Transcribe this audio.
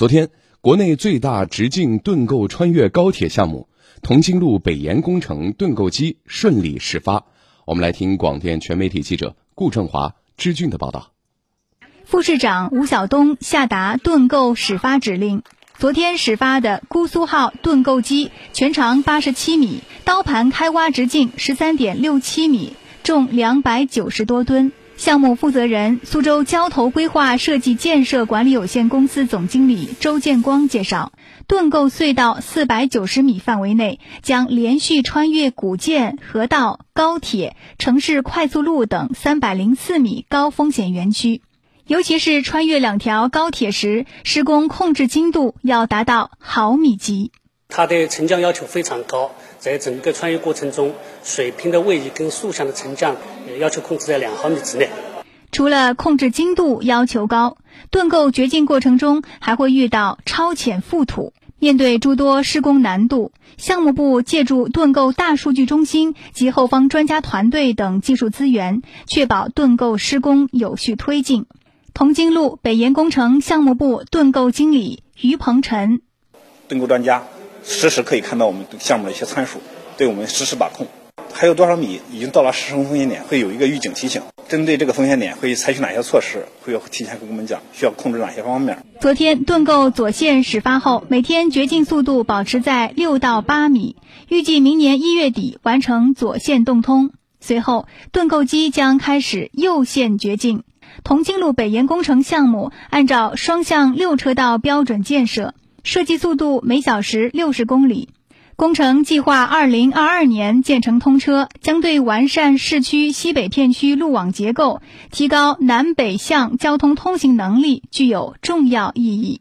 昨天，国内最大直径盾构穿越高铁项目同京路北延工程盾构机顺利始发。我们来听广电全媒体记者顾正华、支俊的报道。副市长吴晓东下达盾构始发指令。昨天始发的姑苏号盾构机全长八十七米，刀盘开挖直径十三点六七米，重两百九十多吨。项目负责人、苏州交投规划设计建设管理有限公司总经理周建光介绍，盾构隧道四百九十米范围内将连续穿越古建、河道、高铁、城市快速路等三百零四米高风险园区。尤其是穿越两条高铁时，施工控制精度要达到毫米级。它的沉降要求非常高，在整个穿越过程中，水平的位移跟竖向的沉降要求控制在两毫米之内。除了控制精度要求高，盾构掘进过程中还会遇到超浅覆土。面对诸多施工难度，项目部借助盾构大数据中心及后方专家团队等技术资源，确保盾构施工有序推进。同京路北延工程项目部盾构经理于鹏晨，盾构专家实时可以看到我们项目的一些参数，对我们实时把控。还有多少米已经到了施工风险点，会有一个预警提醒。针对这个风险点，会采取哪些措施？会有提前跟我们讲，需要控制哪些方面？昨天盾构左线始发后，每天掘进速度保持在六到八米，预计明年一月底完成左线洞通。随后，盾构机将开始右线掘进。同京路北延工程项目按照双向六车道标准建设，设计速度每小时六十公里。工程计划二零二二年建成通车，将对完善市区西北片区路网结构、提高南北向交通通行能力具有重要意义。